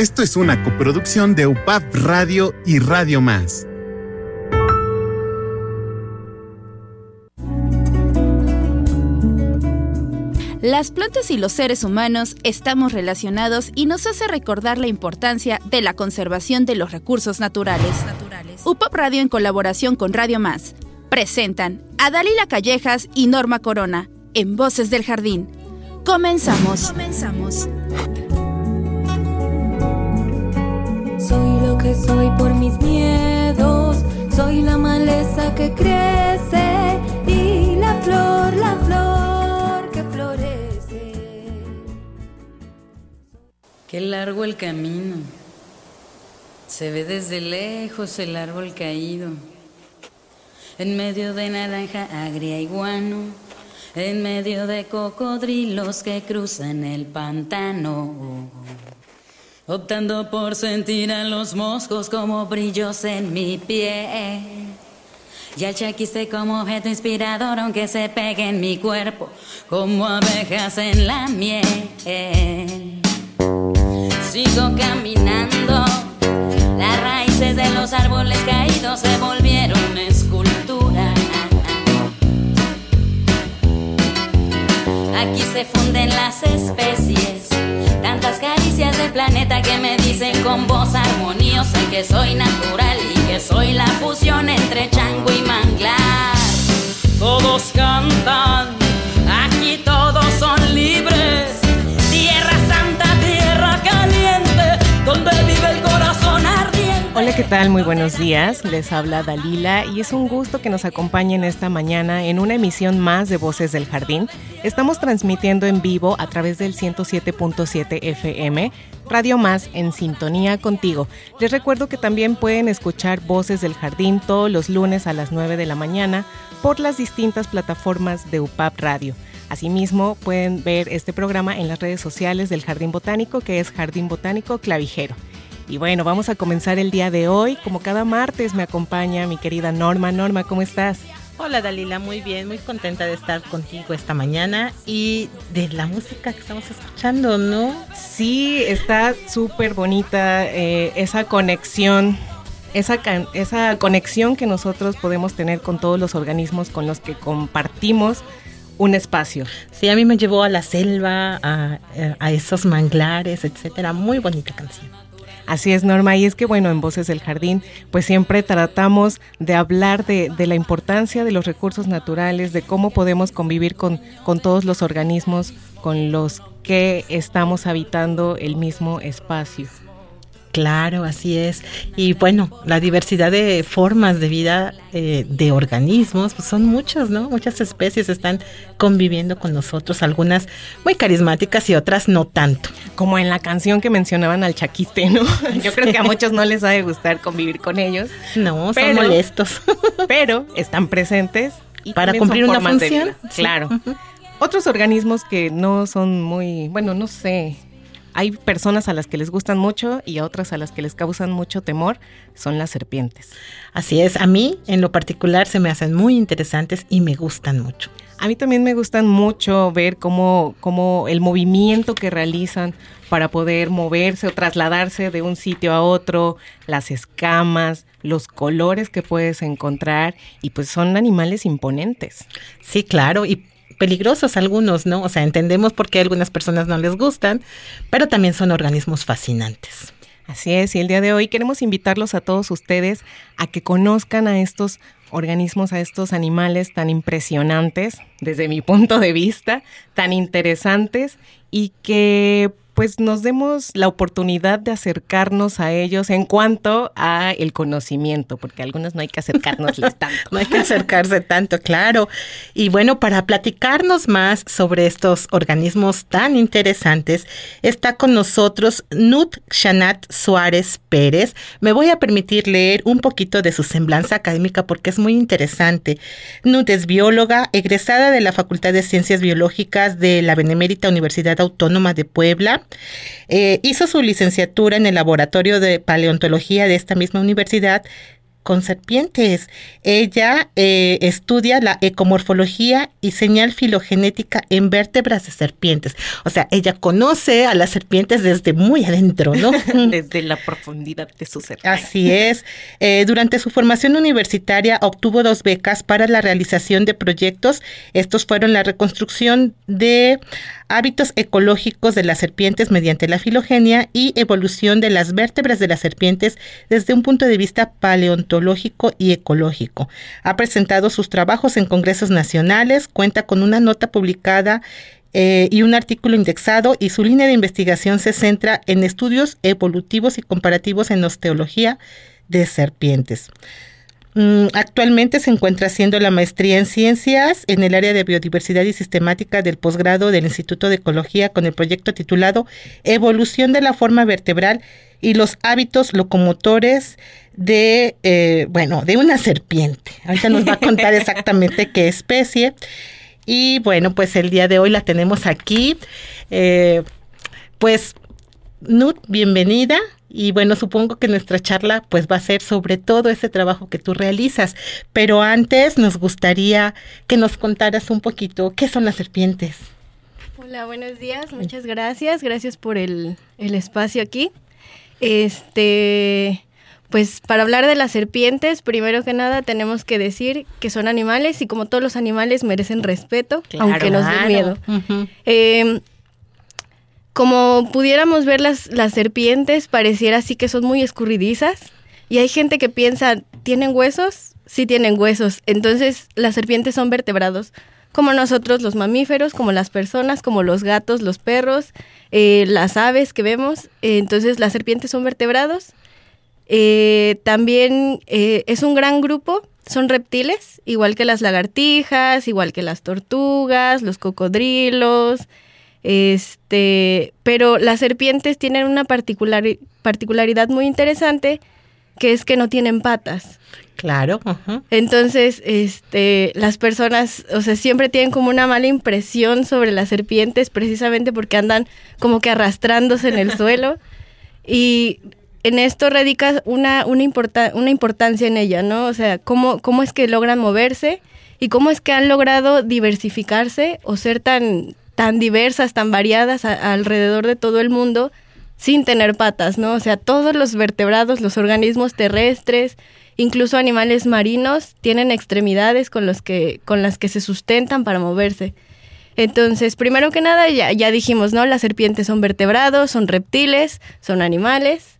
Esto es una coproducción de UPAP Radio y Radio Más. Las plantas y los seres humanos estamos relacionados y nos hace recordar la importancia de la conservación de los recursos naturales. UPAP Radio en colaboración con Radio Más presentan a Dalila Callejas y Norma Corona en Voces del Jardín. Comenzamos. Comenzamos. Soy por mis miedos, soy la maleza que crece y la flor, la flor que florece. Qué largo el camino. Se ve desde lejos el árbol caído. En medio de naranja agria y guano, en medio de cocodrilos que cruzan el pantano optando por sentir a los moscos como brillos en mi pie. Y al chaquiste como objeto inspirador, aunque se pegue en mi cuerpo, como abejas en la miel. Sigo caminando, las raíces de los árboles caídos se volvieron escultura. Aquí se funden las especies tantas caricias del planeta que me dicen con voz armoniosa que soy natural y que soy la fusión entre chango y manglar. Todos cantan, Hola, ¿qué tal? Muy buenos días. Les habla Dalila y es un gusto que nos acompañen esta mañana en una emisión más de Voces del Jardín. Estamos transmitiendo en vivo a través del 107.7 FM, Radio Más en sintonía contigo. Les recuerdo que también pueden escuchar Voces del Jardín todos los lunes a las 9 de la mañana por las distintas plataformas de UPAP Radio. Asimismo, pueden ver este programa en las redes sociales del Jardín Botánico, que es Jardín Botánico Clavijero. Y bueno, vamos a comenzar el día de hoy. Como cada martes me acompaña mi querida Norma. Norma, ¿cómo estás? Hola Dalila, muy bien, muy contenta de estar contigo esta mañana y de la música que estamos escuchando, ¿no? Sí, está súper bonita eh, esa conexión, esa, esa conexión que nosotros podemos tener con todos los organismos con los que compartimos un espacio. Sí, a mí me llevó a la selva, a, a esos manglares, etcétera. Muy bonita canción. Así es, Norma. Y es que, bueno, en Voces del Jardín, pues siempre tratamos de hablar de, la importancia de los recursos naturales, de cómo podemos convivir con, con todos los organismos con los que estamos habitando el mismo espacio. Claro, así es. Y bueno, la diversidad de formas de vida eh, de organismos, pues son muchos, ¿no? Muchas especies están conviviendo con nosotros, algunas muy carismáticas y otras no tanto. Como en la canción que mencionaban al chaquiste, ¿no? Yo creo que a muchos no les ha de gustar convivir con ellos. No, son molestos. pero están presentes. Y Para cumplir una función. Claro. Otros organismos que no son muy, bueno, no sé, hay personas a las que les gustan mucho y a otras a las que les causan mucho temor, son las serpientes. Así es, a mí en lo particular se me hacen muy interesantes y me gustan mucho. A mí también me gustan mucho ver cómo, cómo el movimiento que realizan para poder moverse o trasladarse de un sitio a otro, las escamas, los colores que puedes encontrar y pues son animales imponentes. Sí, claro, y peligrosos algunos, ¿no? O sea, entendemos por qué a algunas personas no les gustan, pero también son organismos fascinantes. Así es, y el día de hoy queremos invitarlos a todos ustedes a que conozcan a estos organismos, a estos animales tan impresionantes, desde mi punto de vista, tan interesantes y que pues nos demos la oportunidad de acercarnos a ellos en cuanto a el conocimiento, porque a algunos no hay que acercarnos tanto. no hay que acercarse tanto, claro. Y bueno, para platicarnos más sobre estos organismos tan interesantes, está con nosotros Nut Shanat Suárez Pérez. Me voy a permitir leer un poquito de su semblanza académica porque es muy interesante. Nut es bióloga, egresada de la Facultad de Ciencias Biológicas de la Benemérita Universidad Autónoma de Puebla. Eh, hizo su licenciatura en el Laboratorio de Paleontología de esta misma universidad con serpientes. Ella eh, estudia la ecomorfología y señal filogenética en vértebras de serpientes. O sea, ella conoce a las serpientes desde muy adentro, ¿no? desde la profundidad de su ser. Así es. Eh, durante su formación universitaria obtuvo dos becas para la realización de proyectos. Estos fueron la reconstrucción de hábitos ecológicos de las serpientes mediante la filogenia y evolución de las vértebras de las serpientes desde un punto de vista paleontológico y ecológico. Ha presentado sus trabajos en congresos nacionales, cuenta con una nota publicada eh, y un artículo indexado y su línea de investigación se centra en estudios evolutivos y comparativos en osteología de serpientes. Mm, actualmente se encuentra haciendo la maestría en ciencias en el área de biodiversidad y sistemática del posgrado del Instituto de Ecología con el proyecto titulado Evolución de la forma vertebral y los hábitos locomotores de, eh, bueno, de una serpiente. Ahorita nos va a contar exactamente qué especie. Y bueno, pues el día de hoy la tenemos aquí. Eh, pues, Nut, bienvenida. Y bueno, supongo que nuestra charla pues va a ser sobre todo ese trabajo que tú realizas. Pero antes nos gustaría que nos contaras un poquito qué son las serpientes. Hola, buenos días, muchas gracias. Gracias por el, el espacio aquí. Este, pues para hablar de las serpientes, primero que nada tenemos que decir que son animales y como todos los animales merecen respeto, aunque nos den miedo. eh, como pudiéramos ver las, las serpientes, pareciera así que son muy escurridizas. Y hay gente que piensa, ¿tienen huesos? Sí tienen huesos. Entonces las serpientes son vertebrados, como nosotros los mamíferos, como las personas, como los gatos, los perros, eh, las aves que vemos. Eh, entonces las serpientes son vertebrados. Eh, también es un gran grupo, son reptiles, igual que las lagartijas, igual que las tortugas, los cocodrilos, este, pero las serpientes tienen una particular, particularidad muy interesante, que es que no tienen patas. Claro. Entonces, este, las personas, o sea, siempre tienen como una mala impresión sobre las serpientes, precisamente porque andan como que arrastrándose en el suelo. Y en esto radica una, una, importa, una importancia en ella, ¿no? O sea, cómo, cómo es que logran moverse y cómo es que han logrado diversificarse o ser tan, tan diversas, tan variadas alrededor de todo el mundo sin tener patas, ¿no? O sea, todos los vertebrados, los organismos terrestres, incluso animales marinos, tienen extremidades con, los que, con las que se sustentan para moverse. Entonces, primero que nada, ya, ya dijimos, ¿no? Las serpientes son vertebrados, son reptiles, son animales.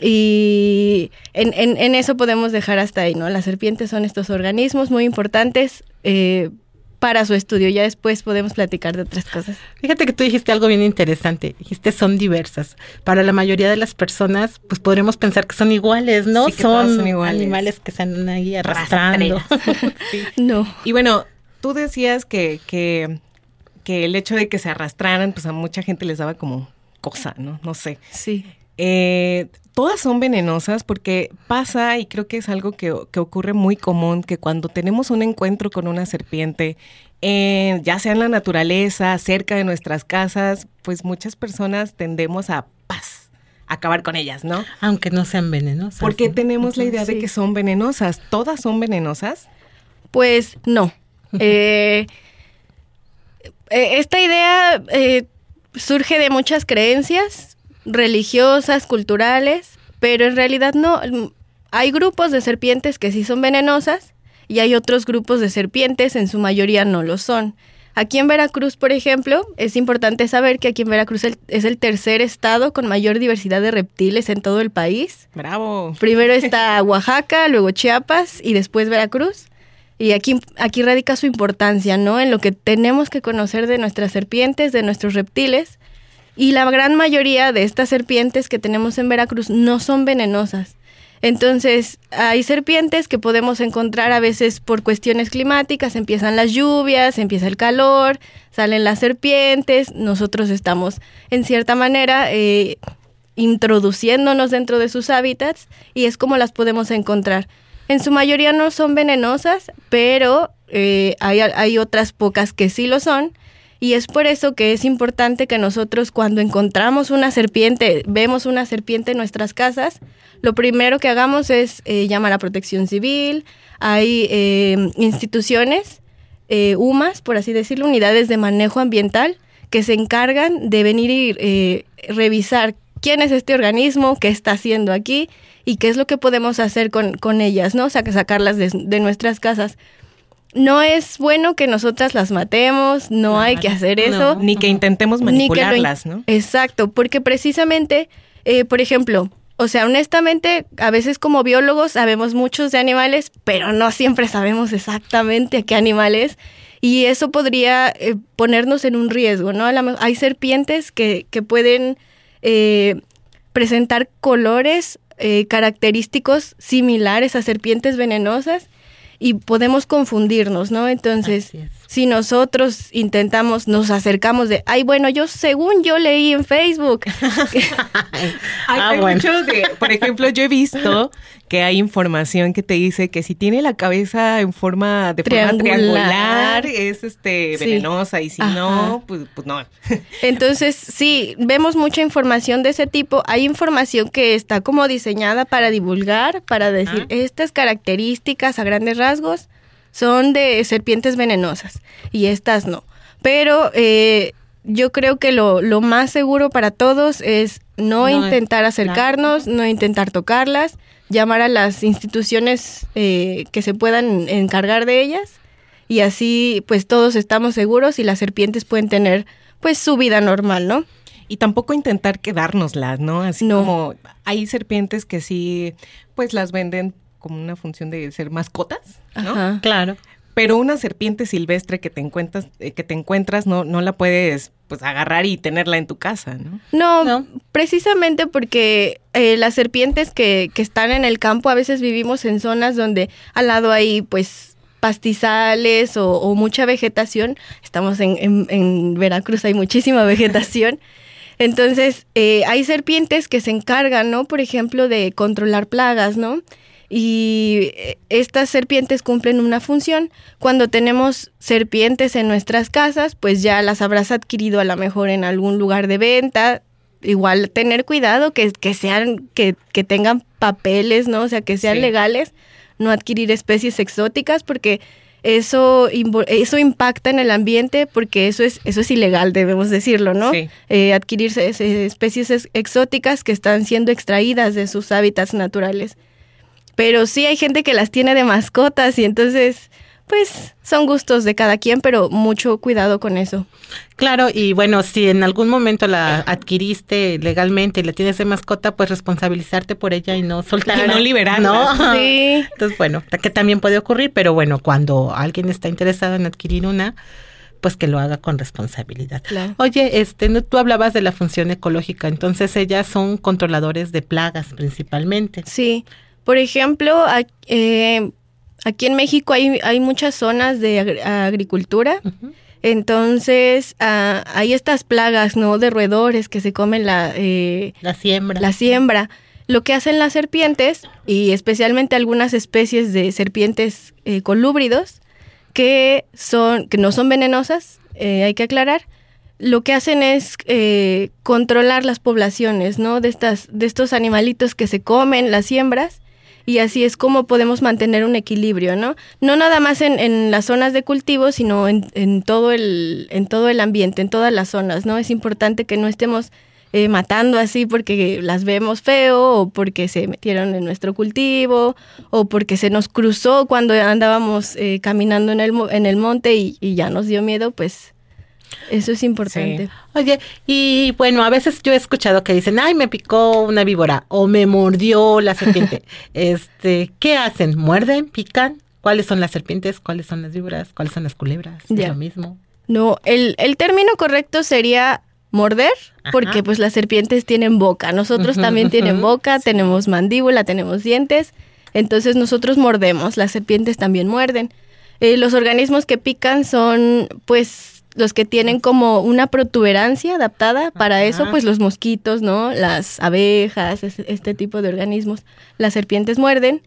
Y en, en, en, eso podemos dejar hasta ahí, ¿no? Las serpientes son estos organismos muy importantes eh, para su estudio. Ya después podemos platicar de otras cosas. Fíjate que tú dijiste algo bien interesante. Dijiste son diversas. Para la mayoría de las personas, pues podremos pensar que son iguales, ¿no? Sí, que son, son iguales. animales que se andan ahí arrastrando. sí. No. Y bueno, tú decías que, que, que el hecho de que se arrastraran, pues a mucha gente les daba como cosa, ¿no? No sé. Sí. Eh, todas son venenosas porque pasa, y creo que es algo que, que, ocurre muy común, que cuando tenemos un encuentro con una serpiente, eh, ya sea en la naturaleza, cerca de nuestras casas, pues muchas personas tendemos a paz, acabar con ellas, ¿no? Aunque no sean venenosas. Porque ¿no? tenemos la idea sí. de que son venenosas. ¿Todas son venenosas? Pues no. eh, esta idea eh, surge de muchas creencias religiosas, culturales, pero en realidad no. Hay grupos de serpientes que sí son venenosas y hay otros grupos de serpientes, en su mayoría no lo son. Aquí en Veracruz, por ejemplo, es importante saber que aquí en Veracruz es el tercer estado con mayor diversidad de reptiles en todo el país. ¡Bravo! Primero está Oaxaca, luego Chiapas y después Veracruz. Y aquí, aquí radica su importancia, ¿no? En lo que tenemos que conocer de nuestras serpientes, de nuestros reptiles, y la gran mayoría de estas serpientes que tenemos en Veracruz no son venenosas. Entonces, hay serpientes que podemos encontrar a veces por cuestiones climáticas, empiezan las lluvias, empieza el calor, salen las serpientes, nosotros estamos en cierta manera eh, introduciéndonos dentro de sus hábitats y es como las podemos encontrar. En su mayoría no son venenosas, pero eh, hay, hay otras pocas que sí lo son Y es por eso que es importante que nosotros cuando encontramos una serpiente, vemos una serpiente en nuestras casas, lo primero que hagamos es eh, llamar a protección civil. Hay eh, instituciones, eh, UMAS, por así decirlo, unidades de manejo ambiental, que se encargan de venir y eh, revisar quién es este organismo, qué está haciendo aquí y qué es lo que podemos hacer con, con ellas, ¿no? O sea, que sacarlas de, de nuestras casas. No es bueno que nosotras las matemos, no hay que hacer eso. Ni que intentemos Ni que lo in- manipularlas, ¿no? Exacto, porque precisamente, eh, por ejemplo, o sea, honestamente, a veces como biólogos sabemos muchos de animales, pero no siempre sabemos exactamente a qué animales. Y eso podría eh, ponernos en un riesgo, ¿no? Hay serpientes que, que pueden eh, presentar colores eh, característicos similares a serpientes venenosas y podemos confundirnos, ¿no? Entonces. Si nosotros intentamos, nos acercamos de, ay, bueno, yo según yo leí en Facebook, Hay, Ah, hay bueno. mucho de, por ejemplo, yo he visto que hay información que te dice que si tiene la cabeza en forma de forma Triangular. triangular es este Sí. venenosa y si Ajá. no, pues, pues no. Entonces, sí, vemos mucha información de ese tipo. Hay información que está como diseñada para divulgar, para decir, Ajá. estas características a grandes rasgos son de serpientes venenosas y estas no. Pero eh, yo creo que lo, lo más seguro para todos es no, No, intentar acercarnos, no intentar tocarlas, llamar a las instituciones eh, que se puedan encargar de ellas y así pues todos estamos seguros y las serpientes pueden tener pues su vida normal, ¿no? Y tampoco intentar quedárnoslas, ¿no? Así No. como hay serpientes que sí, pues las venden como una función de ser mascotas, ¿no? Ajá. Claro. Pero una serpiente silvestre que te encuentras, eh, que te encuentras, no, no la puedes pues agarrar y tenerla en tu casa, ¿no? No, No. precisamente porque eh, las serpientes que, que están en el campo a veces vivimos en zonas donde al lado hay pues pastizales o, o mucha vegetación. Estamos en, en- en Veracruz, hay muchísima vegetación. Entonces, eh, hay serpientes que se encargan, ¿no? Por ejemplo, de controlar plagas, ¿no? Y eh, estas serpientes cumplen una función. Cuando tenemos serpientes en nuestras casas, pues ya las habrás adquirido a lo mejor en algún lugar de venta. Igual tener cuidado que, que sean, que, que tengan papeles, ¿no? O sea, que sean Sí. legales, no adquirir especies exóticas, porque eso, eso impacta en el ambiente, porque eso es, eso es ilegal, debemos decirlo, ¿no? Sí. eh, adquirirse ese- especies ex- exóticas que están siendo extraídas de sus hábitats naturales. Pero sí hay gente que las tiene de mascotas y entonces, pues son gustos de cada quien, pero mucho cuidado con eso. Claro, y bueno, si en algún momento la adquiriste legalmente y la tienes de mascota, pues responsabilizarte por ella y no soltarla. Y no liberarla. ¿no? Sí. Entonces, bueno, que también puede ocurrir, pero bueno, cuando alguien está interesado en adquirir una, pues que lo haga con responsabilidad. Claro. Oye, este, no- tú hablabas de la función ecológica, entonces ellas son controladores de plagas principalmente. Sí. Por ejemplo, eh, aquí en México hay, hay muchas zonas de agri- agricultura. Entonces, ah, hay estas plagas, ¿no? De roedores que se comen la, eh, La siembra. la siembra. Lo que hacen las serpientes, y especialmente algunas especies de serpientes eh, colúbridos, que, son, que no son venenosas, eh, hay que aclarar, lo que hacen es eh, controlar las poblaciones, ¿no? De, estas, de estos animalitos que se comen las siembras, y así es como podemos mantener un equilibrio, ¿no? No nada más en, en las zonas de cultivo, sino en, todo el, en todo el ambiente, en todas las zonas, ¿no? Es importante que no estemos eh, matando así porque las vemos feo o porque se metieron en nuestro cultivo o porque se nos cruzó cuando andábamos eh, caminando en el, en el monte y, y ya nos dio miedo, pues eso es importante. Oye, y bueno, a veces yo he escuchado que dicen, ay, me picó una víbora o me mordió la serpiente. este, ¿qué hacen? ¿Muerden? ¿Pican? ¿Cuáles son las serpientes? ¿Cuáles son las víboras? ¿Cuáles son las culebras? ¿Es Ya. lo mismo? No, el, el término correcto sería morder, Ajá. porque pues las serpientes tienen boca. Nosotros también tienen ujú, boca, tenemos mandíbula, tenemos dientes. Entonces nosotros mordemos, las serpientes también muerden. Eh, los organismos que pican son pues los que tienen como una protuberancia adaptada para eso, pues los mosquitos, ¿no? Las abejas, es- este tipo de organismos. Las serpientes muerden.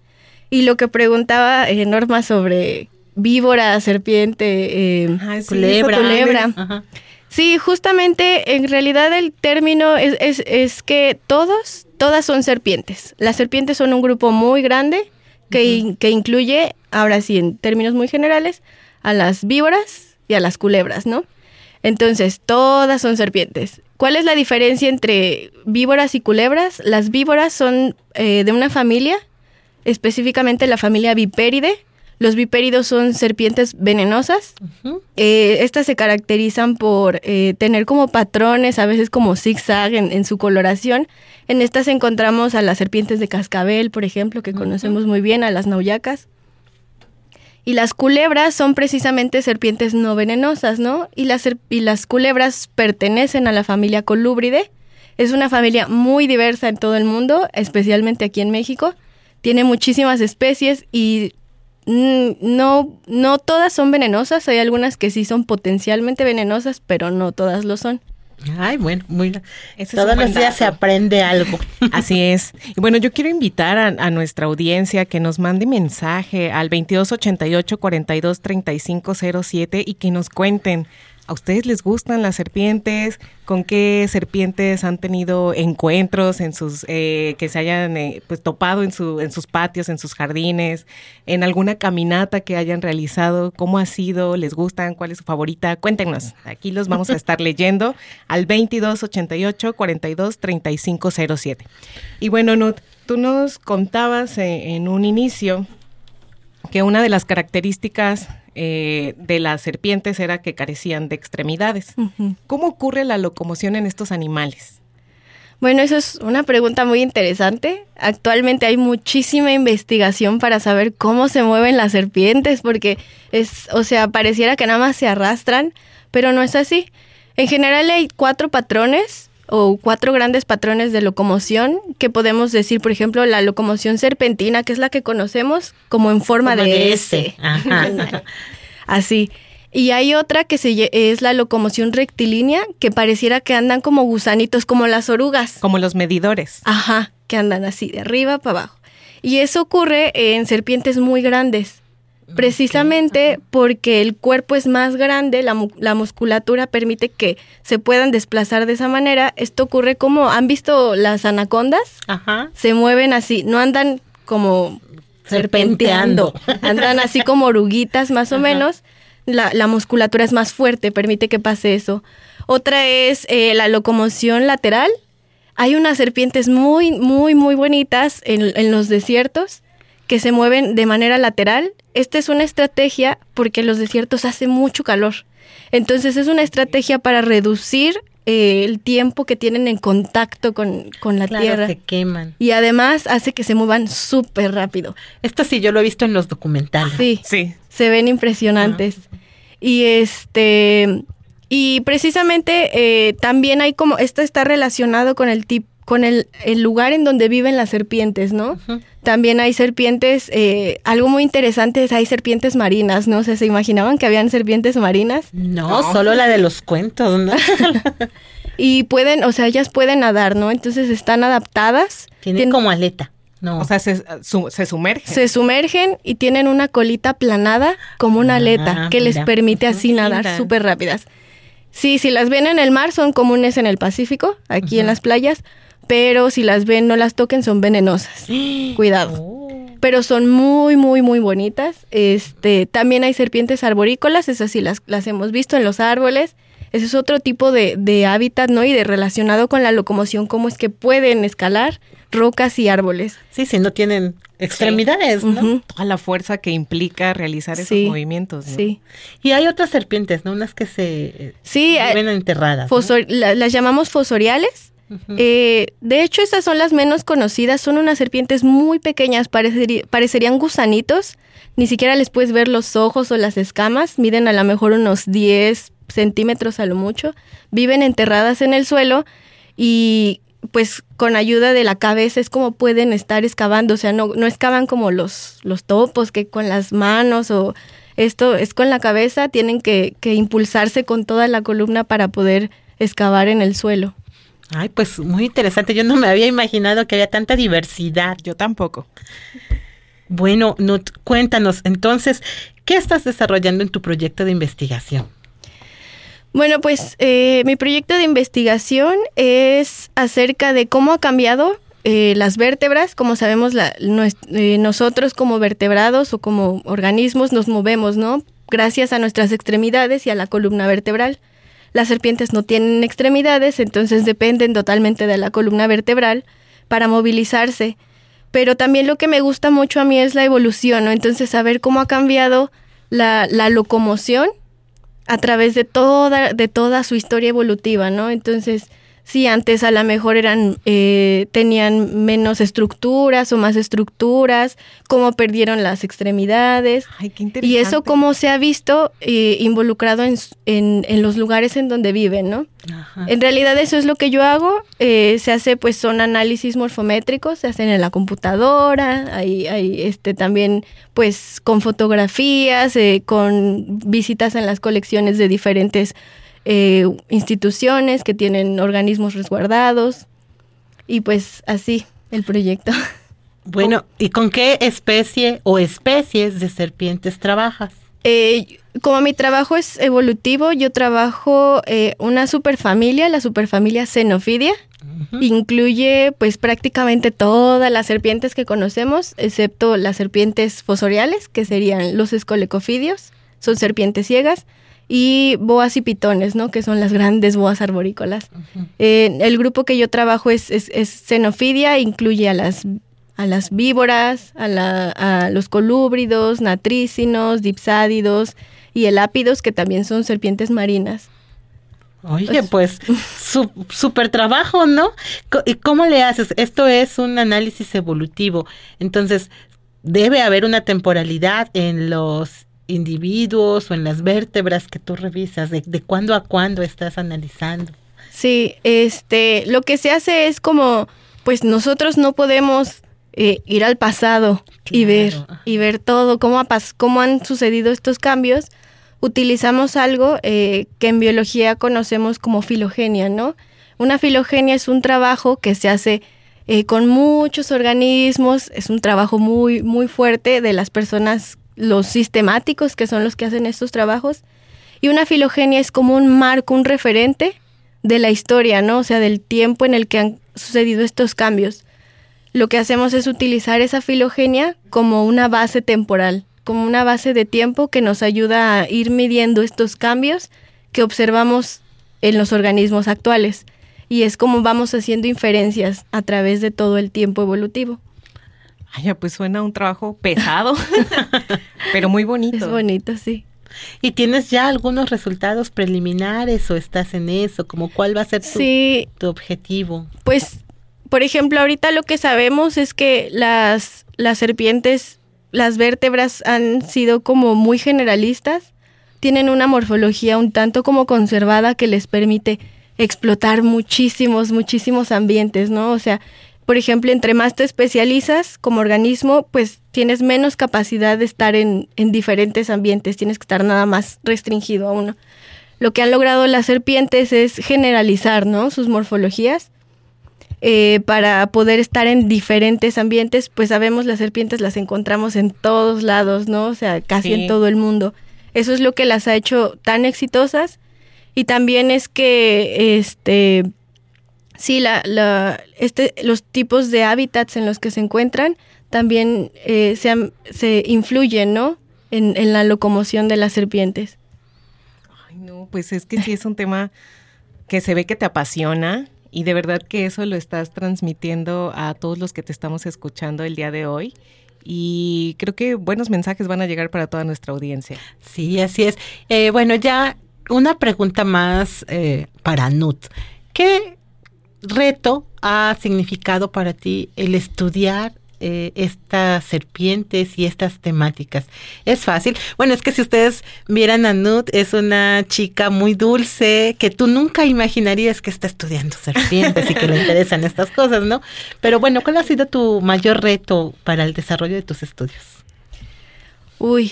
Y lo que preguntaba eh, Norma sobre víbora, serpiente, eh, Ajá, sí, Culebra. culebra. Ajá. Sí, justamente en realidad el término es, es, es que todos, todas son serpientes. Las serpientes son un grupo muy grande que, in- que incluye, ahora sí, en términos muy generales, a las víboras y a las culebras, ¿no? Entonces, todas son serpientes. ¿Cuál es la diferencia entre víboras y culebras? Las víboras son eh, de una familia, específicamente la familia Viperidae. Los vipéridos son serpientes venenosas. Eh, estas se caracterizan por eh, tener como patrones, a veces como zigzag en, en su coloración. En estas encontramos a las serpientes de cascabel, por ejemplo, que conocemos muy bien, a las nauyacas. Y las culebras son precisamente serpientes no venenosas, ¿no? Y las, y las culebras pertenecen a la familia Colúbride. Es una familia muy diversa en todo el mundo, especialmente aquí en México. Tiene muchísimas especies y no, no todas son venenosas. Hay algunas que sí son potencialmente venenosas, pero no todas lo son. Ay, bueno, muy Ese es Todos los días se aprende algo. Así es. Y bueno, yo quiero invitar a, a nuestra audiencia que nos mande mensaje al 2288 42 3507 y que nos cuenten. ¿A ustedes les gustan las serpientes? ¿Con qué serpientes han tenido encuentros en sus eh, que se hayan eh, pues topado en su en sus patios, en sus jardines, en alguna caminata que hayan realizado? ¿Cómo ha sido? ¿Les gustan? ¿Cuál es su favorita? Cuéntenos. Aquí los vamos a estar leyendo al 2288 42 3507. Y bueno, Nut, tú nos contabas eh, en un inicio que una de las características eh, de las serpientes era que carecían de extremidades. ¿Cómo ocurre la locomoción en estos animales? Bueno, eso es una pregunta muy interesante. Actualmente hay muchísima investigación para saber cómo se mueven las serpientes, porque es, o sea, pareciera que nada más se arrastran, pero no es así. En general hay cuatro patrones o cuatro grandes patrones de locomoción que podemos decir, por ejemplo, la locomoción serpentina, que es la que conocemos como en forma Como de, de S. S, ajá. Así. Y hay otra que se, es la locomoción rectilínea, que pareciera que andan como gusanitos, como las orugas. Como los medidores. Ajá, que andan así, de arriba para abajo. Y eso ocurre en serpientes muy grandes. Precisamente porque el cuerpo es más grande, la, la musculatura permite que se puedan desplazar de esa manera. Esto ocurre como, ¿han visto las anacondas? Ajá. Se mueven así, no andan como serpenteando, Serpenteando. andan así como oruguitas más o menos. La, la musculatura es más fuerte, permite que pase eso. Otra es eh, la locomoción lateral. Hay unas serpientes muy, muy, muy bonitas en, en los desiertos que se mueven de manera lateral. Esta es una estrategia porque en los desiertos hace mucho calor. Entonces es una estrategia para reducir eh, el tiempo que tienen en contacto con, con la Claro, tierra. se queman. Y además hace que se muevan súper rápido. Esto sí, yo lo he visto en los documentales. Sí, Sí. se ven impresionantes. Y este y precisamente eh, también hay como esto está relacionado con el tip, con el, el lugar en donde viven las serpientes, ¿no? También hay serpientes, eh, algo muy interesante es hay serpientes marinas, ¿no? O sea, se imaginaban que habían serpientes marinas No, solo la de los cuentos, ¿no? y pueden, o sea, ellas pueden nadar, ¿no? Entonces están adaptadas. Tienen Tien- como aleta. No. O sea, se, su- se sumergen. se sumergen y tienen una colita planada como una aleta Ah, que les permite así nadar súper rápidas. Sí, si las ven en el mar son comunes en el Pacífico, aquí en las playas, pero si las ven no las toquen son venenosas. Cuidado. Oh. Pero son muy, muy, muy bonitas. Este, también hay serpientes arborícolas, esas sí las, las hemos visto en los árboles. Ese es otro tipo de, de hábitat, ¿no? Y de relacionado con la locomoción, cómo es que pueden escalar rocas y árboles. Sí, si no tienen extremidades, ¿no? Toda la fuerza que implica realizar esos Sí, movimientos. ¿no? Sí. Y hay otras serpientes, ¿no? Unas que se eh, Sí, eh, viven enterradas. ¿no? Fosor- la- las llamamos fosoriales. Eh, de hecho, estas son las menos conocidas. Son unas serpientes muy pequeñas, parecerían gusanitos. Ni siquiera les puedes ver los ojos o las escamas. Miden a lo mejor unos 10 centímetros a lo mucho. Viven enterradas en el suelo y pues con ayuda de la cabeza es como pueden estar excavando. O sea, no, no excavan como los, los topos que con las manos o esto es con la cabeza. Tienen que, que impulsarse con toda la columna para poder excavar en el suelo. Ay, pues muy interesante. Yo no me había imaginado que había tanta diversidad. Yo tampoco. Bueno, Nut, cuéntanos entonces, ¿qué estás desarrollando en tu proyecto de investigación? Bueno, pues eh, mi proyecto de investigación es acerca de cómo ha cambiado eh, las vértebras. Como sabemos, la, eh, nosotros como vertebrados o como organismos nos movemos, ¿no? Gracias a nuestras extremidades y a la columna vertebral. Las serpientes no tienen extremidades, entonces dependen totalmente de la columna vertebral para movilizarse. Pero también lo que me gusta mucho a mí es la evolución, ¿no? Entonces saber cómo ha cambiado la, la locomoción a través de toda, de toda su historia evolutiva, ¿no? Entonces, sí, antes a lo mejor eran, eh, tenían menos estructuras o más estructuras, cómo perdieron las extremidades. Ay, qué Y interesante. eso cómo se ha visto eh, involucrado en, en, en los lugares en donde viven, ¿no? Ajá. En realidad eso es lo que yo hago. eh, se hace, pues, son análisis morfométricos, se hacen en la computadora, hay, hay este, también, pues, con fotografías, eh, con visitas en las colecciones de diferentes eh, instituciones que tienen organismos resguardados. Y pues así el proyecto. Bueno, ¿y con qué especie o especies de serpientes trabajas? Eh, como mi trabajo es evolutivo, yo trabajo eh, una superfamilia, la superfamilia Xenofidia. Incluye pues prácticamente todas las serpientes que conocemos, excepto las serpientes fosoriales, que serían los escolecofidios, son serpientes ciegas, y boas y pitones, ¿no? Que son las grandes boas arborícolas. Eh, el grupo que yo trabajo es, es, es Xenofidia, incluye a las, a las víboras, a, la- a los colúbridos, natrícinos, dipsádidos y elápidos, que también son serpientes marinas. Oye, pues su, súper trabajo, ¿no? ¿Y cómo le haces? Esto es un análisis evolutivo. Entonces, debe haber una temporalidad en los individuos o en las vértebras que tú revisas, de, de cuándo a cuándo estás analizando. Sí, este, lo que se hace es como, pues nosotros no podemos eh, ir al pasado y ver y ver todo cómo ha pas- cómo han sucedido estos cambios. Utilizamos algo eh, que en biología conocemos como filogenia, ¿no? Una filogenia es un trabajo que se hace eh, con muchos organismos, es un trabajo muy muy fuerte de las personas, los sistemáticos que son los que hacen estos trabajos. Y una filogenia es como un marco, un referente de la historia, ¿no? O sea, del tiempo en el que han sucedido estos cambios. Lo que hacemos es utilizar esa filogenia como una base temporal, como una base de tiempo que nos ayuda a ir midiendo estos cambios que observamos en los organismos actuales. Y es como vamos haciendo inferencias a través de todo el tiempo evolutivo. Ay, ya, pues suena un trabajo pesado, pero muy bonito. Es bonito, sí. ¿Y tienes ya algunos resultados preliminares o estás en eso? Como cuál va a ser tu, Sí, tu objetivo? Pues, por ejemplo, ahorita lo que sabemos es que las, las serpientes, las vértebras han sido como muy generalistas, tienen una morfología un tanto como conservada que les permite explotar muchísimos, muchísimos ambientes, ¿no? O sea, por ejemplo, entre más te especializas como organismo, pues tienes menos capacidad de estar en, en diferentes ambientes, tienes que estar nada más restringido a uno. Lo que han logrado las serpientes es generalizar, ¿no? Sus morfologías eh, para poder estar en diferentes ambientes, pues sabemos las serpientes las encontramos en todos lados, ¿no? O sea, casi Sí. en todo el mundo. Eso es lo que las ha hecho tan exitosas. Y también es que, este, sí, la, la, este, los tipos de hábitats en los que se encuentran también eh, se, han- se influyen, ¿no? En, en la locomoción de las serpientes. Ay, no, pues es que sí es un tema que se ve que te apasiona y de verdad que eso lo estás transmitiendo a todos los que te estamos escuchando el día de hoy. Y creo que buenos mensajes van a llegar para toda nuestra audiencia. Sí, así es. Eh, bueno, ya una pregunta más eh, para Nut. ¿Qué reto ha significado para ti el estudiar eh, estas serpientes y estas temáticas? ¿Es fácil? Bueno, es que si ustedes vieran a Nut, es una chica muy dulce que tú nunca imaginarías que está estudiando serpientes y que le interesan estas cosas, ¿no? Pero bueno, ¿cuál ha sido tu mayor reto para el desarrollo de tus estudios? Uy,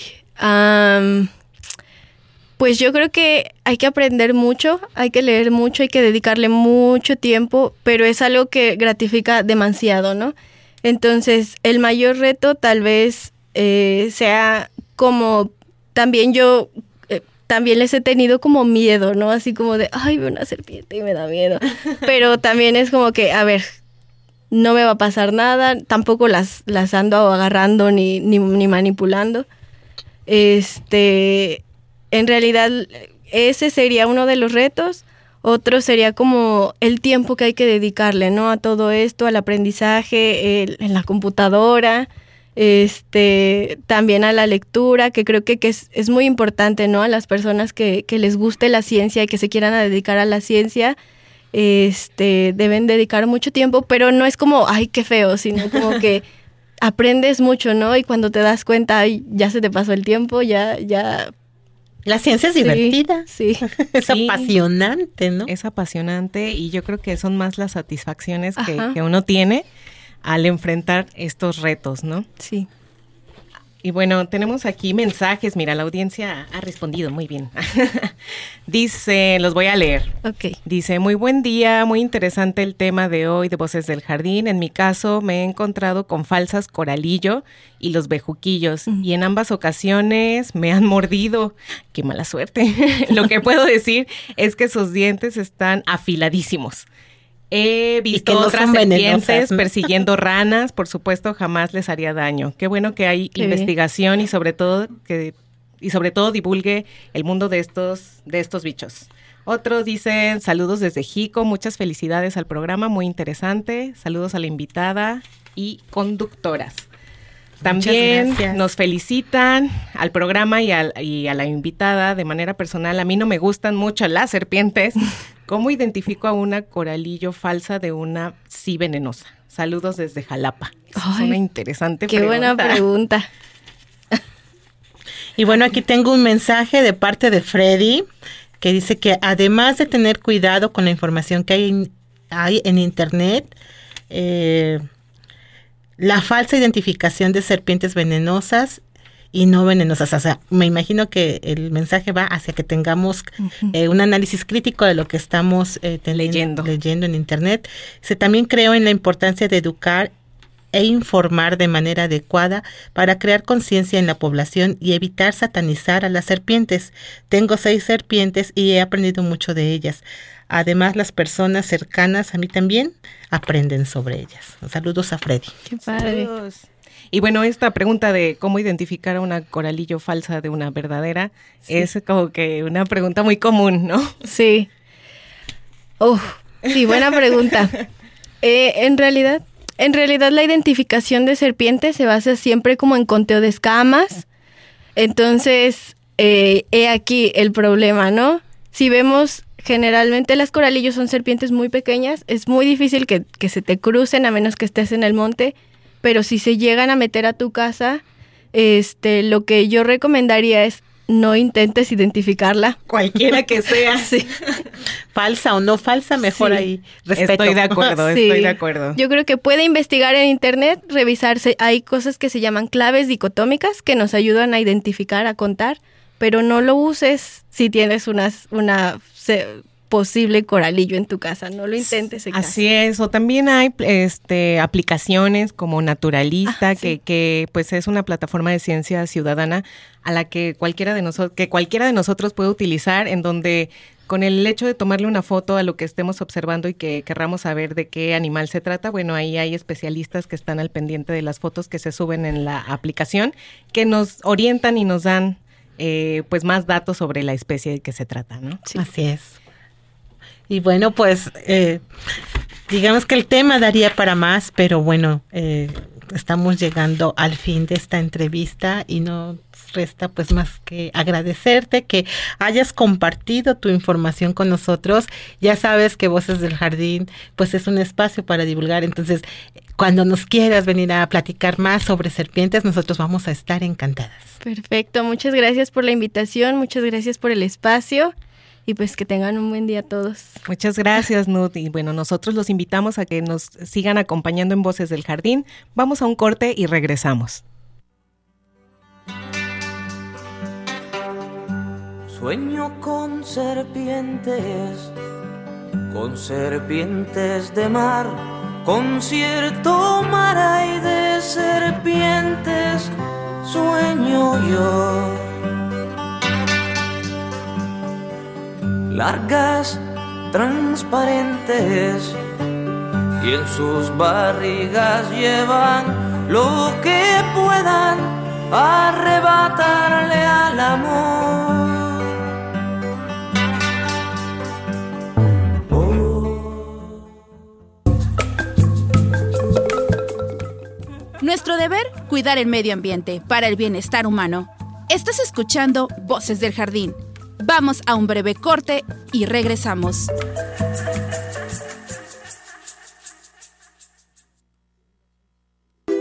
pues yo creo que hay que aprender mucho, hay que leer mucho, hay que dedicarle mucho tiempo, pero es algo que gratifica demasiado, ¿no? Entonces, el mayor reto tal vez eh, sea como también yo eh, también les he tenido como miedo, ¿no? Así como de, ay, veo una serpiente y me da miedo. Pero también es como que, a ver, no me va a pasar nada, tampoco las, las ando agarrando ni, ni, ni manipulando. Este, en realidad, ese sería uno de los retos. Otro sería como el tiempo que hay que dedicarle, ¿no? A todo esto, al aprendizaje en la computadora, este, también a la lectura, que creo que, que es, es, muy importante, ¿no? A las personas que, que, les guste la ciencia y que se quieran dedicar a la ciencia, este, deben dedicar mucho tiempo, pero no es como, ay, qué feo, sino como que aprendes mucho, ¿no? Y cuando te das cuenta, ay, ya se te pasó el tiempo, ya, ya la ciencia es divertida. Sí. es Sí. apasionante, ¿no? Es apasionante y yo creo que son más las satisfacciones que, que uno tiene al enfrentar estos retos, ¿no? Sí. Y bueno, tenemos aquí mensajes. Mira, la audiencia ha respondido muy bien. Dice, los voy a leer. Ok. Dice, muy buen día, muy interesante el tema de hoy de Voces del Jardín. En mi caso me he encontrado con falsas coralillo y los bejuquillos y en ambas ocasiones me han mordido. Qué mala suerte. Lo que puedo decir es que sus dientes están afiladísimos. He visto no otras serpientes persiguiendo ranas, por supuesto jamás les haría daño. Qué bueno que hay Qué bien. investigación y sobre todo que y sobre todo divulgue el mundo de estos de estos bichos. Otros dicen saludos desde Jico, muchas felicidades al programa, muy interesante. Saludos a la invitada y conductoras. También nos felicitan al programa y, al- y a la invitada de manera personal. A mí no me gustan mucho las serpientes. ¿Cómo identifico a una coralillo falsa de una sí venenosa? Saludos desde Jalapa. Es una interesante Qué buena pregunta. Y bueno, aquí tengo un mensaje de parte de Freddy que dice que además de tener cuidado con la información que hay en, hay en Internet, eh, la falsa identificación de serpientes venenosas y no venenosas. O sea, me imagino que el mensaje va hacia que tengamos eh, un análisis crítico de lo que estamos eh, Leyendo. leyendo en Internet. Se también creo en la importancia de educar e informar de manera adecuada para crear conciencia en la población y evitar satanizar a las serpientes. Tengo seis serpientes y he aprendido mucho de ellas. Además, las personas cercanas a mí también aprenden sobre ellas. Saludos a Freddy. Qué padre. Saludos. Y bueno, esta pregunta de cómo identificar a una coralillo falsa de una verdadera es como que una pregunta muy común, ¿no? Sí. Uf, sí, buena pregunta. Eh, en realidad, en realidad la identificación de serpientes se basa siempre como en conteo de escamas. Entonces, eh, he aquí el problema, ¿no? Si vemos, generalmente las coralillos son serpientes muy pequeñas, es muy difícil que, que se te crucen a menos que estés en el monte, pero si se llegan a meter a tu casa, este, lo que yo recomendaría es no intentes identificarla. Cualquiera que sea. Sí. Falsa o no falsa, mejor Sí. ahí. Respeto. Estoy de acuerdo, Sí. estoy de acuerdo. Yo creo que puede investigar en internet, revisarse. Hay cosas que se llaman claves dicotómicas que nos ayudan a identificar, a contar, pero no lo uses si tienes unas, una se- posible coralillo en tu casa. No lo intentes en casa. Así es, o también hay este, aplicaciones como Naturalista, Ah, que, sí. que pues es una plataforma de ciencia ciudadana a la que cualquiera de nosotros, que cualquiera de nosotros puede utilizar, en donde con el hecho de tomarle una foto a lo que estemos observando y que querramos saber de qué animal se trata, bueno, ahí hay especialistas que están al pendiente de las fotos que se suben en la aplicación, que nos orientan y nos dan eh, pues más datos sobre la especie de que se trata, ¿no? Así es. Y bueno, pues eh, digamos que el tema daría para más, pero bueno, eh, estamos llegando al fin de esta entrevista y no resta pues más que agradecerte que hayas compartido tu información con nosotros. Ya sabes que Voces del Jardín pues es un espacio para divulgar, entonces cuando nos quieras venir a platicar más sobre serpientes, nosotros vamos a estar encantadas. Perfecto. Muchas gracias por la invitación. Muchas gracias por el espacio. Y pues que tengan un buen día todos. Muchas gracias, Nut. Y bueno, nosotros los invitamos a que nos sigan acompañando en Voces del Jardín. Vamos a un corte y regresamos. Sueño con serpientes, con serpientes de mar, con cierto mar hay de serpientes, sueño yo. Largas, transparentes, y en sus barrigas llevan lo que puedan arrebatarle al amor. Nuestro deber, cuidar el medio ambiente para el bienestar humano. Estás escuchando Voces del Jardín. Vamos a un breve corte y regresamos.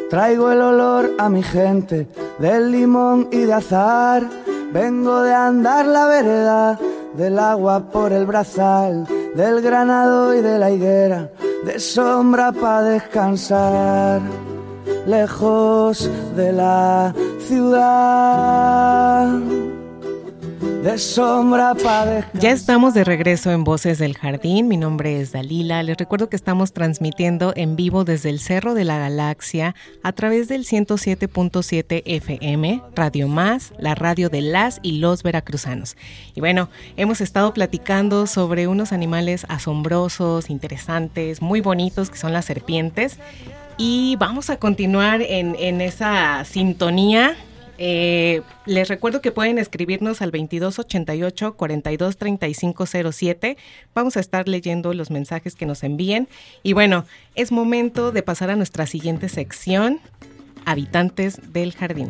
Traigo el olor a mi gente del limón y de azar. Vengo de andar la vereda del agua por el brazal, del granado y de la higuera, de sombra para descansar, lejos de la ciudad de sombra para Ya estamos de regreso en Voces del Jardín. Mi nombre es Dalila. Les recuerdo que estamos transmitiendo en vivo desde el Cerro de la Galaxia a través del 107.7 FM, Radio Más, la radio de las y los veracruzanos. Y bueno, hemos estado platicando sobre unos animales asombrosos, interesantes, muy bonitos que son las serpientes. Y vamos a continuar en, en esa sintonía eh, les recuerdo que pueden escribirnos al 2288 423507. Vamos a estar leyendo los mensajes que nos envíen. Y bueno, es momento de pasar a nuestra siguiente sección, habitantes del jardín.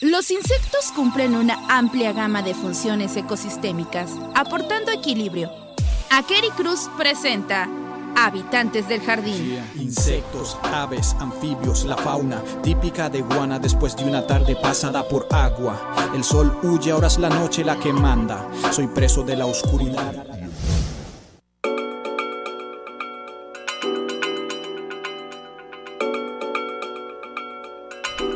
Los insectos cumplen una amplia gama de funciones ecosistémicas, aportando equilibrio Akeri Cruz presenta Habitantes del Jardín. Insectos, aves, anfibios, la fauna típica de Guana después de una tarde pasada por agua. El sol huye, ahora es la noche la que manda. Soy preso de la oscuridad.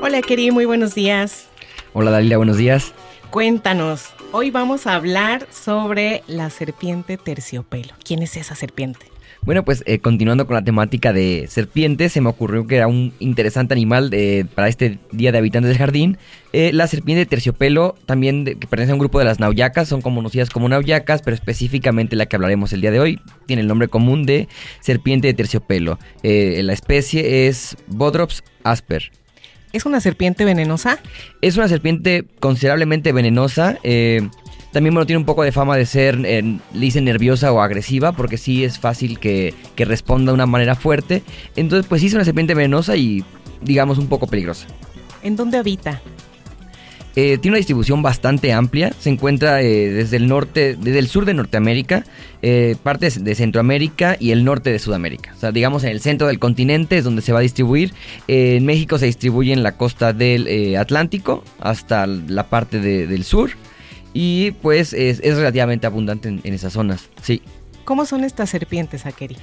Hola, Keri, muy buenos días. Hola, Dalila, buenos días. Cuéntanos, Hoy vamos a hablar sobre la serpiente terciopelo. ¿Quién es esa serpiente? Bueno, pues eh, continuando con la temática de serpientes, se me ocurrió que era un interesante animal eh, para este Día de Habitantes del Jardín. Eh, la serpiente terciopelo, también que pertenece a un grupo de las nauyacas, son conocidas como nauyacas, pero específicamente la que hablaremos el día de hoy tiene el nombre común de serpiente de terciopelo. la especie es Bodrops asper. ¿Es una serpiente venenosa? Es una serpiente considerablemente venenosa. Eh, también bueno, tiene un poco de fama de ser, eh, le nerviosa o agresiva, porque sí es fácil que, que responda de una manera fuerte. Entonces, pues sí es una serpiente venenosa y, digamos, un poco peligrosa. ¿En dónde habita? Eh, tiene una distribución bastante amplia. Se encuentra eh, desde el norte, desde el sur de Norteamérica, eh, partes de Centroamérica y el norte de Sudamérica. O sea, digamos en el centro del continente es donde se va a distribuir. en México se distribuye en la costa del Atlántico hasta la parte del sur. Y pues es, relativamente abundante en, esas zonas. Sí. ¿Cómo son estas serpientes, Akeri?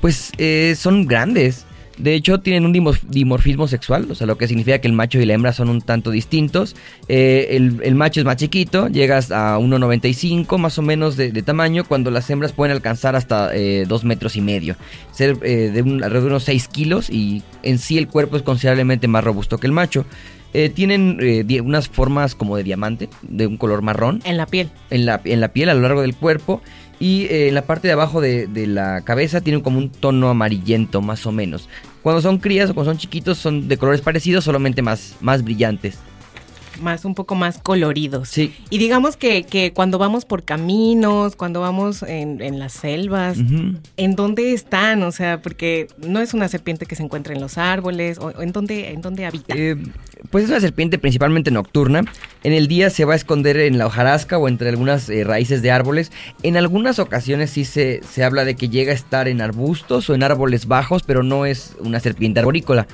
pues son grandes. De hecho, tienen un dimorfismo sexual, o sea, lo que significa que el macho y la hembra son un tanto distintos. Eh, el, macho es más chiquito, llegas a 1,95 más o menos de, tamaño, cuando las hembras pueden alcanzar hasta 2 eh, metros y medio, ser eh, de alrededor de unos 6 kilos y en sí el cuerpo es considerablemente más robusto que el macho. Tienen unas formas como de diamante, de un color marrón. En la piel. En la, en la piel, a lo largo del cuerpo. Y en la parte de abajo de, de, la cabeza tienen como un tono amarillento, más o menos. Cuando son crías o cuando son chiquitos son de colores parecidos, solamente más, más brillantes más, un poco más coloridos. Sí. Y digamos que, que cuando vamos por caminos, cuando vamos en, en las selvas, ¿en dónde están? O sea, porque no es una serpiente que se encuentra en los árboles, o en dónde, en dónde habita. Eh, pues es una serpiente principalmente nocturna. En el día se va a esconder en la hojarasca o entre algunas eh, raíces de árboles. En algunas ocasiones sí se, se habla de que llega a estar en arbustos o en árboles bajos, pero no es una serpiente arborícola.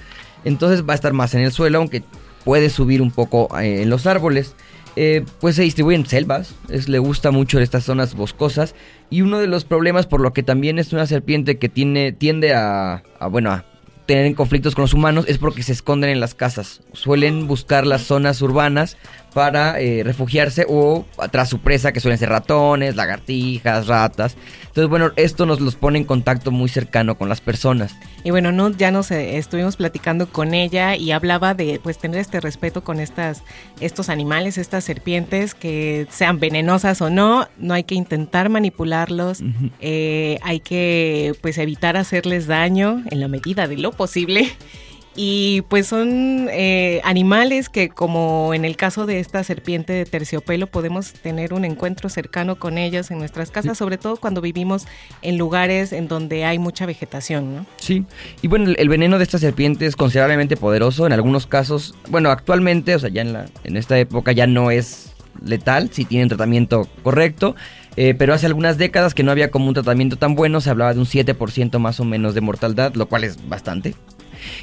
Entonces va a estar más en el suelo, aunque puede subir un poco eh, en los árboles. Eh, pues se distribuye en selvas, es, le gusta mucho estas zonas boscosas y uno de los problemas por lo que también es una serpiente que tiene, tiende a, a bueno, a tener conflictos con los humanos es porque se esconden en las casas. Suelen buscar las zonas urbanas para eh, refugiarse o tras su presa que suelen ser ratones, lagartijas, ratas. Entonces, bueno, esto nos los pone en contacto muy cercano con las personas. Y bueno, no, ya nos eh, estuvimos platicando con ella y hablaba de pues tener este respeto con estas, estos animales, estas serpientes, que sean venenosas o no, no hay que intentar manipularlos, eh, hay que pues evitar hacerles daño en la medida de lo posible. Y pues son eh, animales que como en el caso de esta serpiente de terciopelo podemos tener un encuentro cercano con ellas en nuestras casas, sobre todo cuando vivimos en lugares en donde hay mucha vegetación, ¿no? Sí, y bueno, el, el veneno de esta serpiente es considerablemente poderoso, en algunos casos, bueno, actualmente, o sea, ya en, la, en esta época ya no es letal si tienen tratamiento correcto. Eh, pero hace algunas décadas que no había como un tratamiento tan bueno, se hablaba de un 7% más o menos de mortalidad, lo cual es bastante.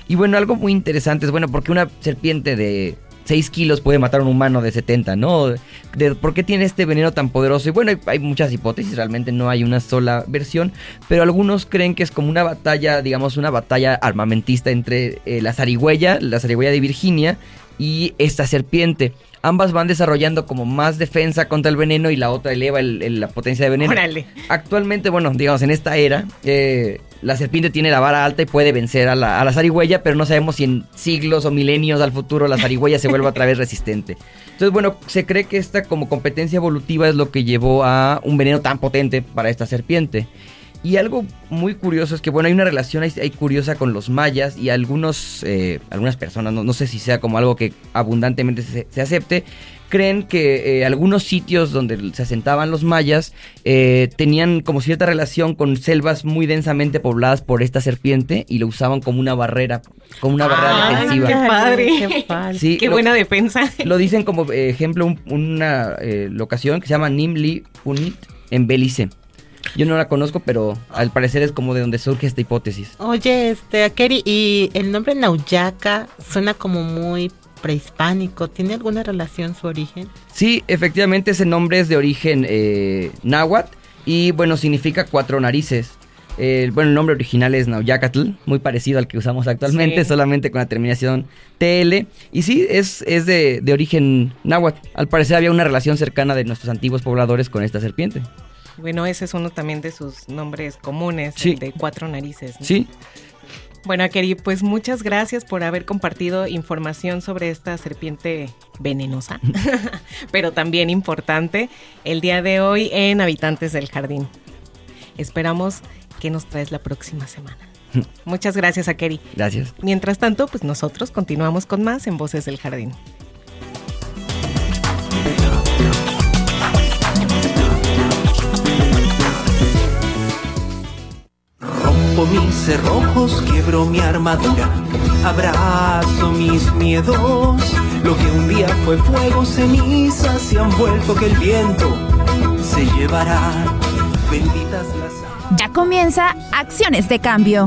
Y bueno, algo muy interesante es, bueno, porque una serpiente de 6 kilos puede matar a un humano de 70, ¿no? De, ¿Por qué tiene este veneno tan poderoso? Y bueno, hay, muchas hipótesis, realmente no hay una sola versión, pero algunos creen que es como una batalla, digamos, una batalla armamentista entre eh, la zarigüeya, la zarigüeya de Virginia y esta serpiente ambas van desarrollando como más defensa contra el veneno y la otra eleva el, el, la potencia de veneno. Órale. Actualmente, bueno, digamos, en esta era, eh, la serpiente tiene la vara alta y puede vencer a la, a la zarigüeya, pero no sabemos si en siglos o milenios al futuro la zarigüeya se vuelva otra vez resistente. Entonces, bueno, se cree que esta como competencia evolutiva es lo que llevó a un veneno tan potente para esta serpiente. Y algo muy curioso es que, bueno, hay una relación ahí, ahí curiosa con los mayas y algunos, eh, algunas personas, no, no, sé si sea como algo que abundantemente se, se acepte, creen que eh, algunos sitios donde se asentaban los mayas eh, tenían como cierta relación con selvas muy densamente pobladas por esta serpiente y lo usaban como una barrera, como una barrera Ay, defensiva. Qué padre. Qué, padre. Sí, qué lo- buena defensa. Lo dicen como eh, ejemplo un- una eh, locación que se llama Nimli Punit en Belice. Yo no la conozco, pero al parecer es como de donde surge esta hipótesis. Oye, este, Akeri, y el nombre Nauyaca suena como muy prehispánico. ¿Tiene alguna relación su origen? Sí, efectivamente ese nombre es de origen eh, náhuatl y bueno, significa cuatro narices. Eh, bueno, el nombre original es Nauyacatl, muy parecido al que usamos actualmente, Sí. solamente con la terminación TL. Y sí, es, es de, de origen náhuatl. Al parecer había una relación cercana de nuestros antiguos pobladores con esta serpiente. Bueno, ese es uno también de sus nombres comunes, Sí. el de cuatro narices. ¿no? Sí, Bueno, Akeri, pues muchas gracias por haber compartido información sobre esta serpiente venenosa, pero también importante, el día de hoy en Habitantes del Jardín. Esperamos que nos traes la próxima semana. Muchas gracias, Akeri. gracias. Mientras tanto, pues nosotros continuamos con más en Voces del Jardín. Rompo mis cerrojos, quiebro mi armadura, abrazo mis miedos. Lo que un día fue fuego, cenizas se han vuelto que el viento se llevará. Benditas las Ya comienza Acciones de Cambio.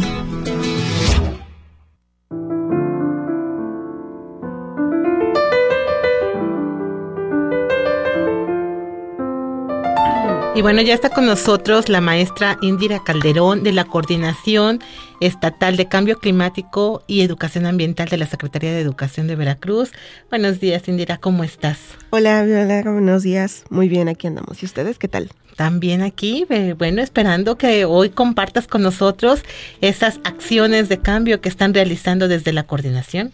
Y bueno, ya está con nosotros la maestra Indira Calderón de la Coordinación Estatal de Cambio Climático y Educación Ambiental de la Secretaría de Educación de Veracruz. Buenos días, Indira, ¿cómo estás? Hola, Viola, buenos días. Muy bien, aquí andamos. ¿Y ustedes qué tal? También aquí, eh, bueno, esperando que hoy compartas con nosotros esas acciones de cambio que están realizando desde la coordinación.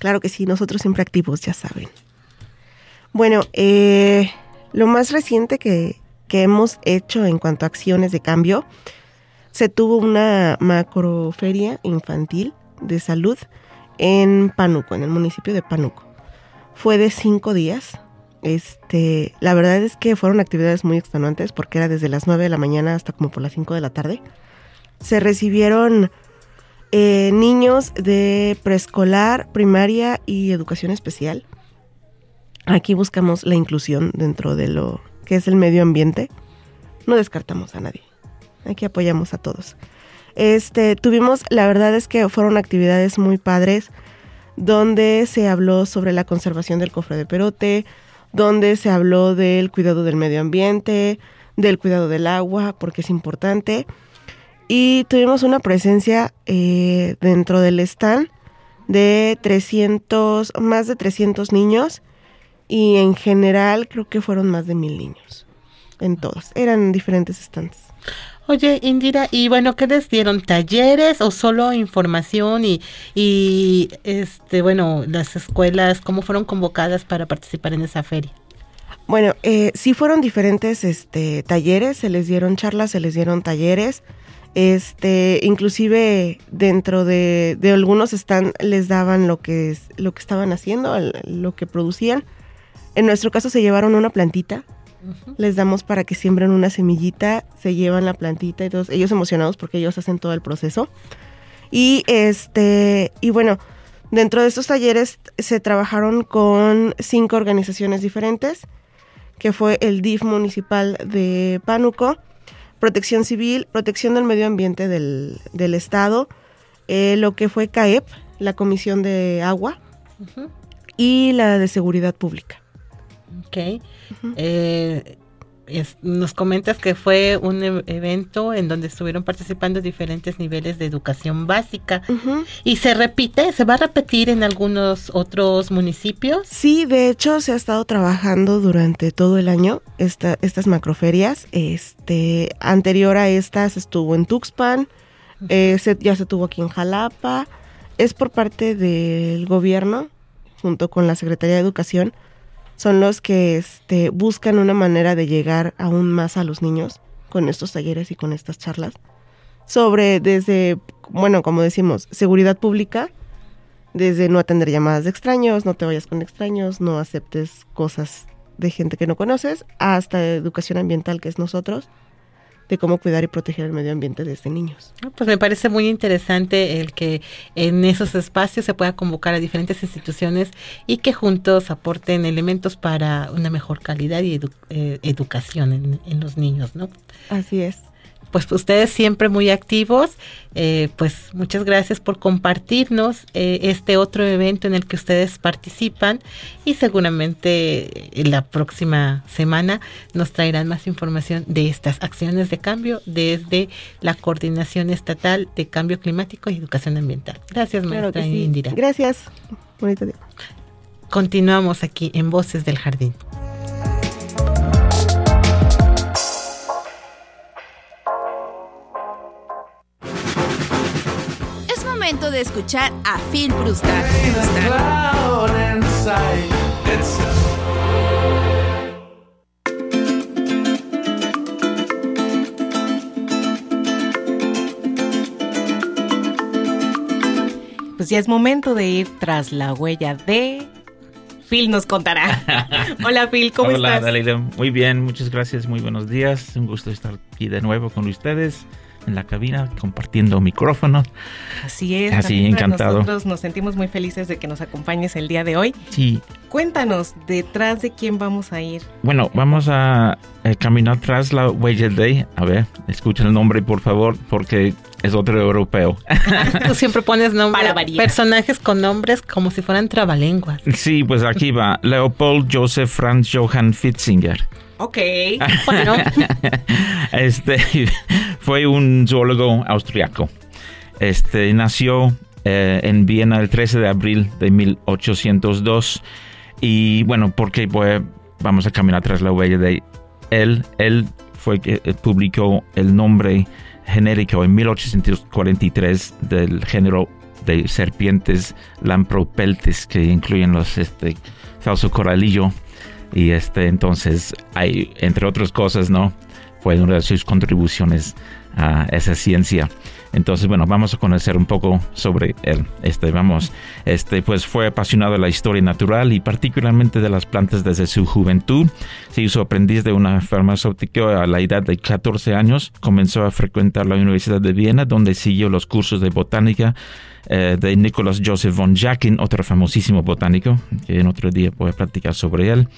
Claro que sí, nosotros siempre activos, ya saben. Bueno, eh, lo más reciente que, que hemos hecho en cuanto a acciones de cambio, se tuvo una macroferia infantil de salud en Pánuco, en el municipio de Pánuco. Fue de cinco días. Este, la verdad es que fueron actividades muy extenuantes porque era desde las 9 de la mañana hasta como por las 5 de la tarde. Se recibieron eh, niños de preescolar, primaria y educación especial. Aquí buscamos la inclusión dentro de lo que es el medio ambiente. No descartamos a nadie. Aquí apoyamos a todos. Este, tuvimos, la verdad es que fueron actividades muy padres donde se habló sobre la conservación del cofre de perote, donde se habló del cuidado del medio ambiente, del cuidado del agua, porque es importante. Y tuvimos una presencia eh, dentro del stand de 300, más de 300 niños y en general creo que fueron más de mil niños. En todos. Eran diferentes stands. Oye, Indira, y bueno, ¿qué les dieron? ¿Talleres o solo información? Y, y este, bueno, las escuelas, ¿cómo fueron convocadas para participar en esa feria? Bueno, eh, sí fueron diferentes este, talleres, se les dieron charlas, se les dieron talleres. Este, inclusive dentro de, de algunos están, les daban lo que, es- lo que estaban haciendo, lo que producían. En nuestro caso se llevaron una plantita, les damos para que siembren una semillita, se llevan la plantita y todos, ellos emocionados porque ellos hacen todo el proceso. Y este, y bueno, dentro de estos talleres se trabajaron con cinco organizaciones diferentes, que fue el DIF municipal de Pánuco, Protección Civil, Protección del Medio Ambiente del, del Estado, eh, lo que fue CAEP, la Comisión de Agua, y la de Seguridad Pública. Ok. Eh, es- nos comentas que fue un e- evento en donde estuvieron participando diferentes niveles de educación básica. ¿Y se repite? ¿Se va a repetir en algunos otros municipios? Sí, de hecho se ha estado trabajando durante todo el año esta, estas macroferias. Este, anterior a estas estuvo en Tuxpan, eh, se- ya se tuvo aquí en Jalapa. Es por parte del gobierno, junto con la Secretaría de Educación, son los que este, buscan una manera de llegar aún más a los niños con estos talleres y con estas charlas. Sobre desde, bueno, como decimos, seguridad pública, desde no atender llamadas de extraños, no te vayas con extraños, no aceptes cosas de gente que no conoces, hasta educación ambiental, que es nosotros, de cómo cuidar y proteger el medio ambiente desde niños. Ah, Pues me parece muy interesante el que en esos espacios se pueda convocar a diferentes instituciones y que juntos aporten elementos para una mejor calidad y edu- eh, educación en, en los niños, ¿no? Así es. Pues ustedes siempre muy activos, eh, pues muchas gracias por compartirnos eh, este otro evento en el que ustedes participan y seguramente en la próxima semana nos traerán más información de estas acciones de cambio desde la Coordinación Estatal de Cambio Climático y Educación Ambiental. Gracias, maestra sí. Indira. Gracias. Bonito día. Continuamos aquí en Voces del Jardín. De escuchar a Phil Brustad. Pues ya es momento de ir tras la huella de... Phil nos contará. Hola Phil, ¿cómo Hola, estás? Dalila. Muy bien, muchas gracias, muy buenos días. Un gusto estar aquí de nuevo con ustedes en la cabina compartiendo micrófono. Así es. Así, encantado. Nosotros nos sentimos muy felices de que nos acompañes el día de hoy. Sí, Cuéntanos, ¿detrás de quién vamos a ir? bueno, vamos a eh, caminar tras la huella de... A ver, escuchen el nombre por favor, porque es otro europeo. Tú siempre pones nombres, personajes con nombres como si fueran trabalenguas. Sí, pues aquí va. Leopold Joseph Franz Johann Fitzinger. Ok. Bueno, Este fue un zoólogo austriaco. Este nació eh, en Viena el 13 de abril de 1802 y bueno, porque pues, vamos a caminar tras la huella de él. Él fue que eh, publicó el nombre genérico en 1843 del género de serpientes Lampropeltis que incluyen los este falso coralillo y este entonces hay entre otras cosas no fue una de sus contribuciones a esa ciencia. Entonces bueno vamos a conocer un poco sobre él. Este vamos. Este pues fue apasionado de la historia natural y particularmente de las plantas desde su juventud. Se hizo aprendiz de una farmacéutica a la edad de 14 años. Comenzó a frecuentar la Universidad de Viena donde siguió los cursos de botánica eh, de Nicolas Joseph von Jacquin, otro famosísimo botánico, que en otro día voy a platicar sobre él.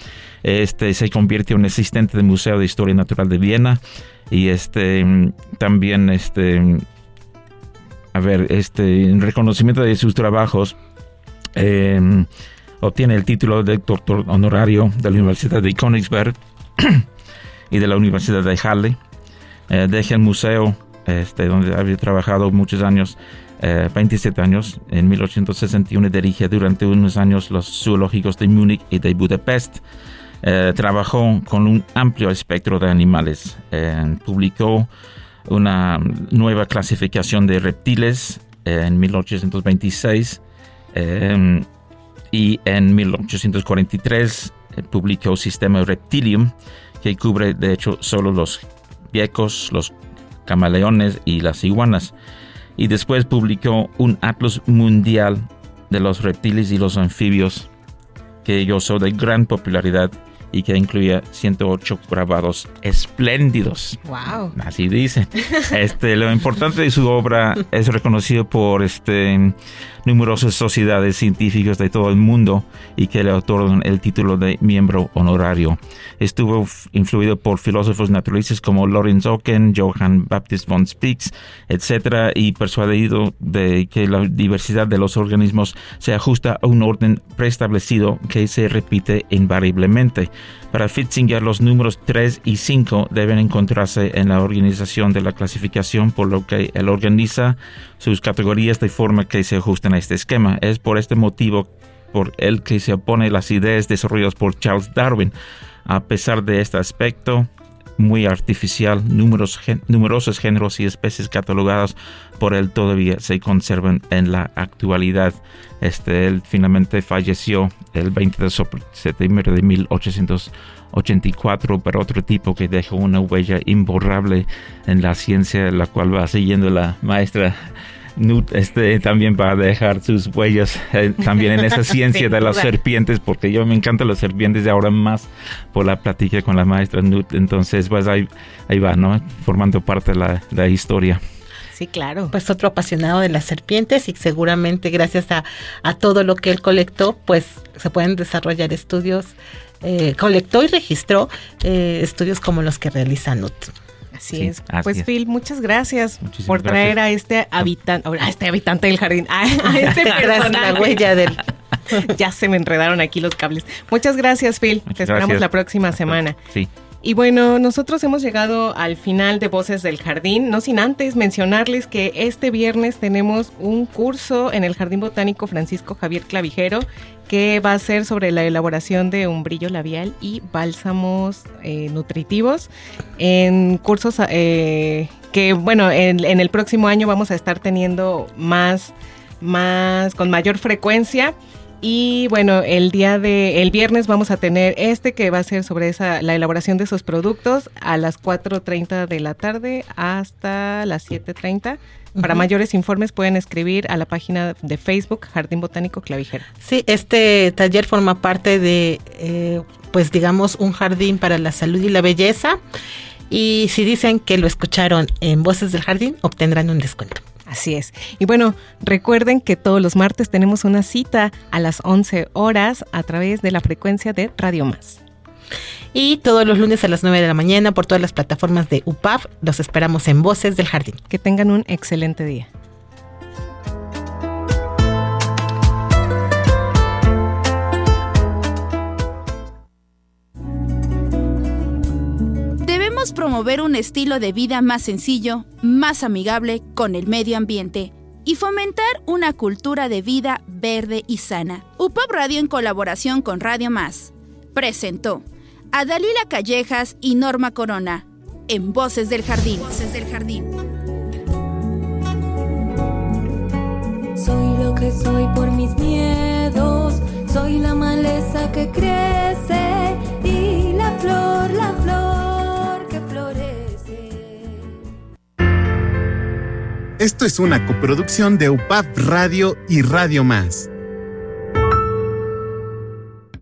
Este se convirtió en asistente del Museo de Historia Natural de Viena y este mm, también este mm, a ver, este en reconocimiento de sus trabajos eh, obtiene el título de doctor honorario de la Universidad de Königsberg y de la Universidad de Halle. Eh, deja el museo este, donde había trabajado muchos años eh, 27 años. En 1861 dirige durante unos años los zoológicos de Múnich y de Budapest. Eh, trabajó con un amplio espectro de animales. Eh, publicó una nueva clasificación de reptiles eh, en 1826 eh, y en 1843 eh, publicó Sistema Reptilium que cubre de hecho solo los geckos, los camaleones y las iguanas. Y después publicó un atlas mundial de los reptiles y los anfibios que gozó de gran popularidad y que incluía 108 grabados espléndidos. Wow. Así dice. Este, lo importante de su obra es reconocido por este, numerosas sociedades científicas de todo el mundo y que le otorgan el título de miembro honorario. Estuvo influido por filósofos naturalistas como Lorenz Oken, Johann Baptist von Spix, etc. y persuadido de que la diversidad de los organismos se ajusta a un orden preestablecido que se repite invariablemente. Para Fitzinger, los números 3 y 5 deben encontrarse en la organización de la clasificación, por lo que él organiza sus categorías de forma que se ajusten a este esquema. Es por este motivo por el que se opone las ideas desarrolladas por Charles Darwin. A pesar de este aspecto muy artificial, numerosos géneros y especies catalogadas por él todavía se conservan en la actualidad. Este, él finalmente falleció el 20 de septiembre de 1884, pero otro tipo que dejó una huella imborrable en la ciencia, la cual va siguiendo la maestra Newt este, también va a dejar sus huellas eh, también en esa ciencia de las serpientes, porque yo me encantan las serpientes y ahora más por la plática con la maestra Newt. Entonces, pues ahí, ahí va, ¿no? Formando parte de la, la historia. Sí, claro. Pues otro apasionado de las serpientes y seguramente gracias a, a todo lo que él colectó, pues se pueden desarrollar estudios, eh, colectó y registró eh, estudios como los que realiza NUT. Así Sí, es. así pues es. Phil, muchas gracias Muchísimas por traer gracias. a este habitante, a este habitante del jardín, a, a este personaje. la huella del... ya se me enredaron aquí los cables. Muchas gracias, Phil. Muchas Te esperamos gracias. la próxima semana. Sí. Y bueno, nosotros hemos llegado al final de Voces del Jardín, no sin antes mencionarles que este viernes tenemos un curso en el Jardín Botánico Francisco Javier Clavijero que va a ser sobre la elaboración de un brillo labial y bálsamos eh, nutritivos en cursos eh, que, bueno, en, en el próximo año vamos a estar teniendo más, más, con mayor frecuencia. Y bueno, el día de el viernes vamos a tener este que va a ser sobre esa la elaboración de esos productos a las 4:30 de la tarde hasta las 7:30. Para mayores informes pueden escribir a la página de Facebook Jardín Botánico Clavijero. Sí, este taller forma parte de, eh, pues digamos, un jardín para la salud y la belleza. Y si dicen que lo escucharon en Voces del Jardín, obtendrán un descuento. Así es. Y bueno, recuerden que todos los martes tenemos una cita a las 11 horas a través de la frecuencia de Radio Más. Y todos los lunes a las 9 de la mañana por todas las plataformas de UPAF, los esperamos en Voces del Jardín. Que tengan un excelente día. Promover un estilo de vida más sencillo, más amigable con el medio ambiente y fomentar una cultura de vida verde y sana. UPOP Radio en colaboración con Radio Más presentó a Dalila Callejas y Norma Corona en Voces del Jardín. Voces del Jardín. Soy lo que soy por mis miedos, soy la maleza que crece y la flor, la flor Esto es una coproducción de UPAP Radio y Radio Más.